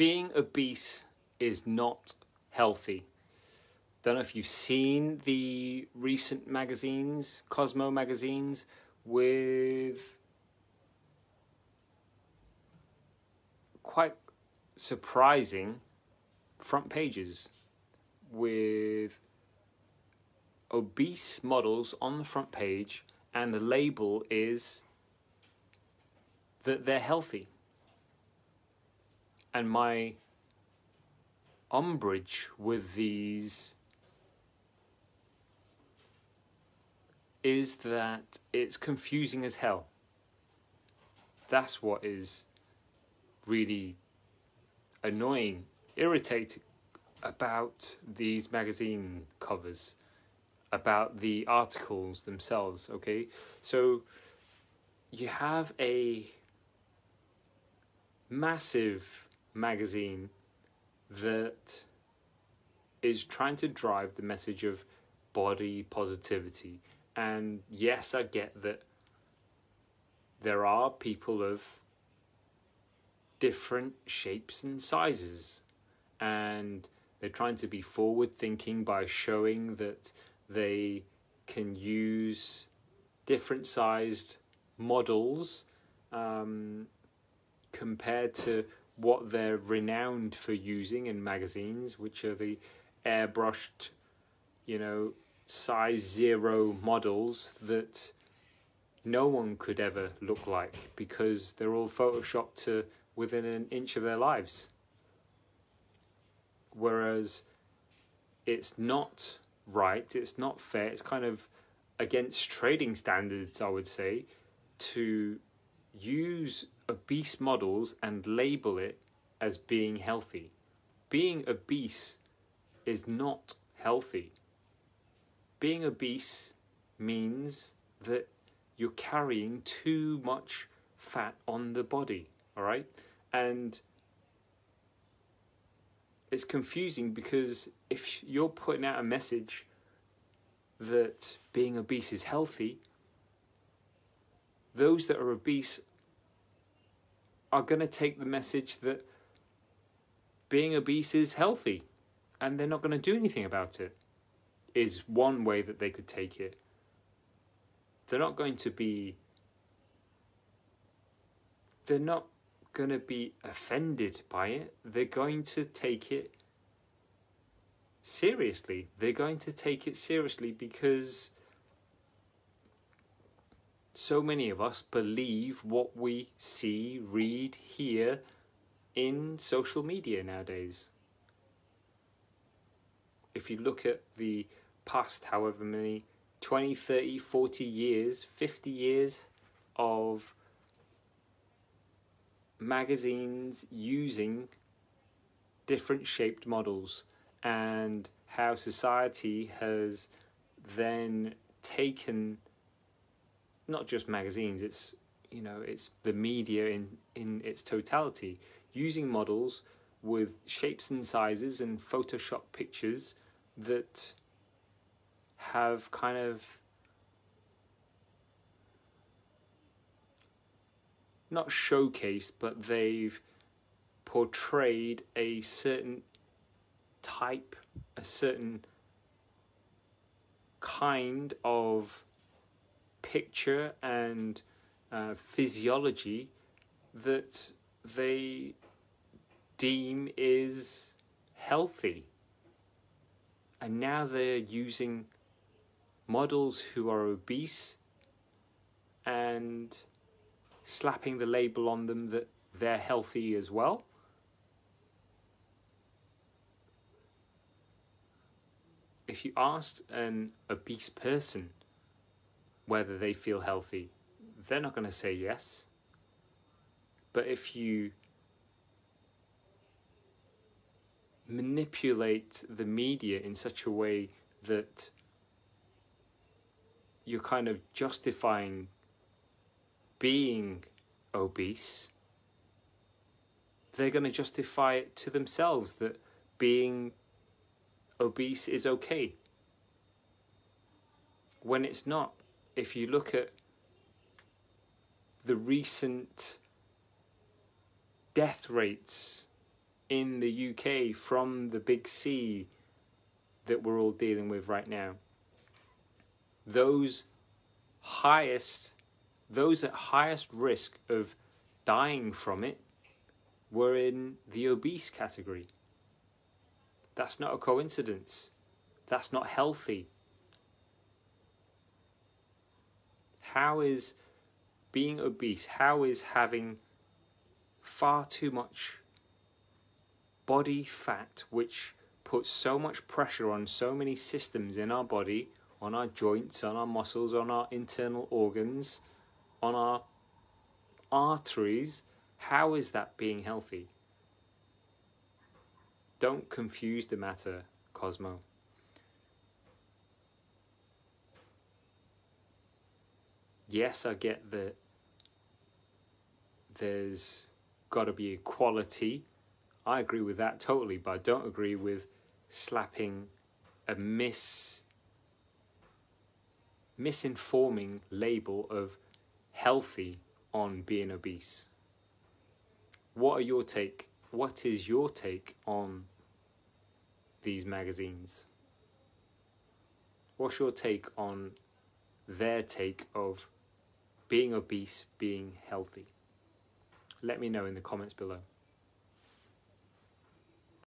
being obese is not healthy. Don't know if you've seen the recent magazines, Cosmo magazines, with quite surprising front pages with obese models on the front page, and the label is that they're healthy. And my umbrage with these is that it's confusing as hell. That's what is really annoying, irritating about these magazine covers, about the articles themselves, okay? So you have a massive magazine that is trying to drive the message of body positivity. And yes, I get that there are people of different shapes and sizes. And they're trying to be forward thinking by showing that they can use different sized models um, compared to what they're renowned for using in magazines, which are the airbrushed, you know, size zero models that no one could ever look like because they're all photoshopped to within an inch of their lives. Whereas it's not right, it's not fair, it's kind of against trading standards, I would say, to use obese models and label it as being healthy. Being obese is not healthy. Being obese means that you're carrying too much fat on the body, all right? And it's confusing because if you're putting out a message that being obese is healthy, those that are obese are going to take the message that being obese is healthy and they're not going to do anything about it is one way that they could take it. They're not going to be they're not going to be offended by it. They're going to take it seriously. They're going to take it seriously because so many of us believe what we see, read, hear in social media nowadays. If you look at the past, however many 20, 30, 40 years, 50 years of magazines using different shaped models and how society has then taken not just magazines, it's you know, it's the media in, in its totality, using models with shapes and sizes and Photoshop pictures that have kind of not showcased, but they've portrayed a certain type, a certain kind of picture and uh, physiology that they deem is healthy. And now they're using models who are obese and slapping the label on them that they're healthy as well. If you asked an obese person whether they feel healthy, they're not going to say yes. But if you manipulate the media in such a way that you're kind of justifying being obese, they're going to justify it to themselves that being obese is okay. When it's not if you look at the recent death rates in the UK from the big C that we're all dealing with right now. Those highest, those at highest risk of dying from it were in the obese category. That's not a coincidence. That's not healthy. How is being obese, how is having far too much body fat, which puts so much pressure on so many systems in our body, on our joints, on our muscles, on our internal organs, on our arteries, how is that being healthy? Don't confuse the matter, Cosmo. Yes, I get that there's got to be equality. I agree with that totally, but I don't agree with slapping a mis misinforming label of healthy on being obese. What are your take? What is your take on these magazines? What's your take on their take of being obese, being healthy? Let me know in the comments below.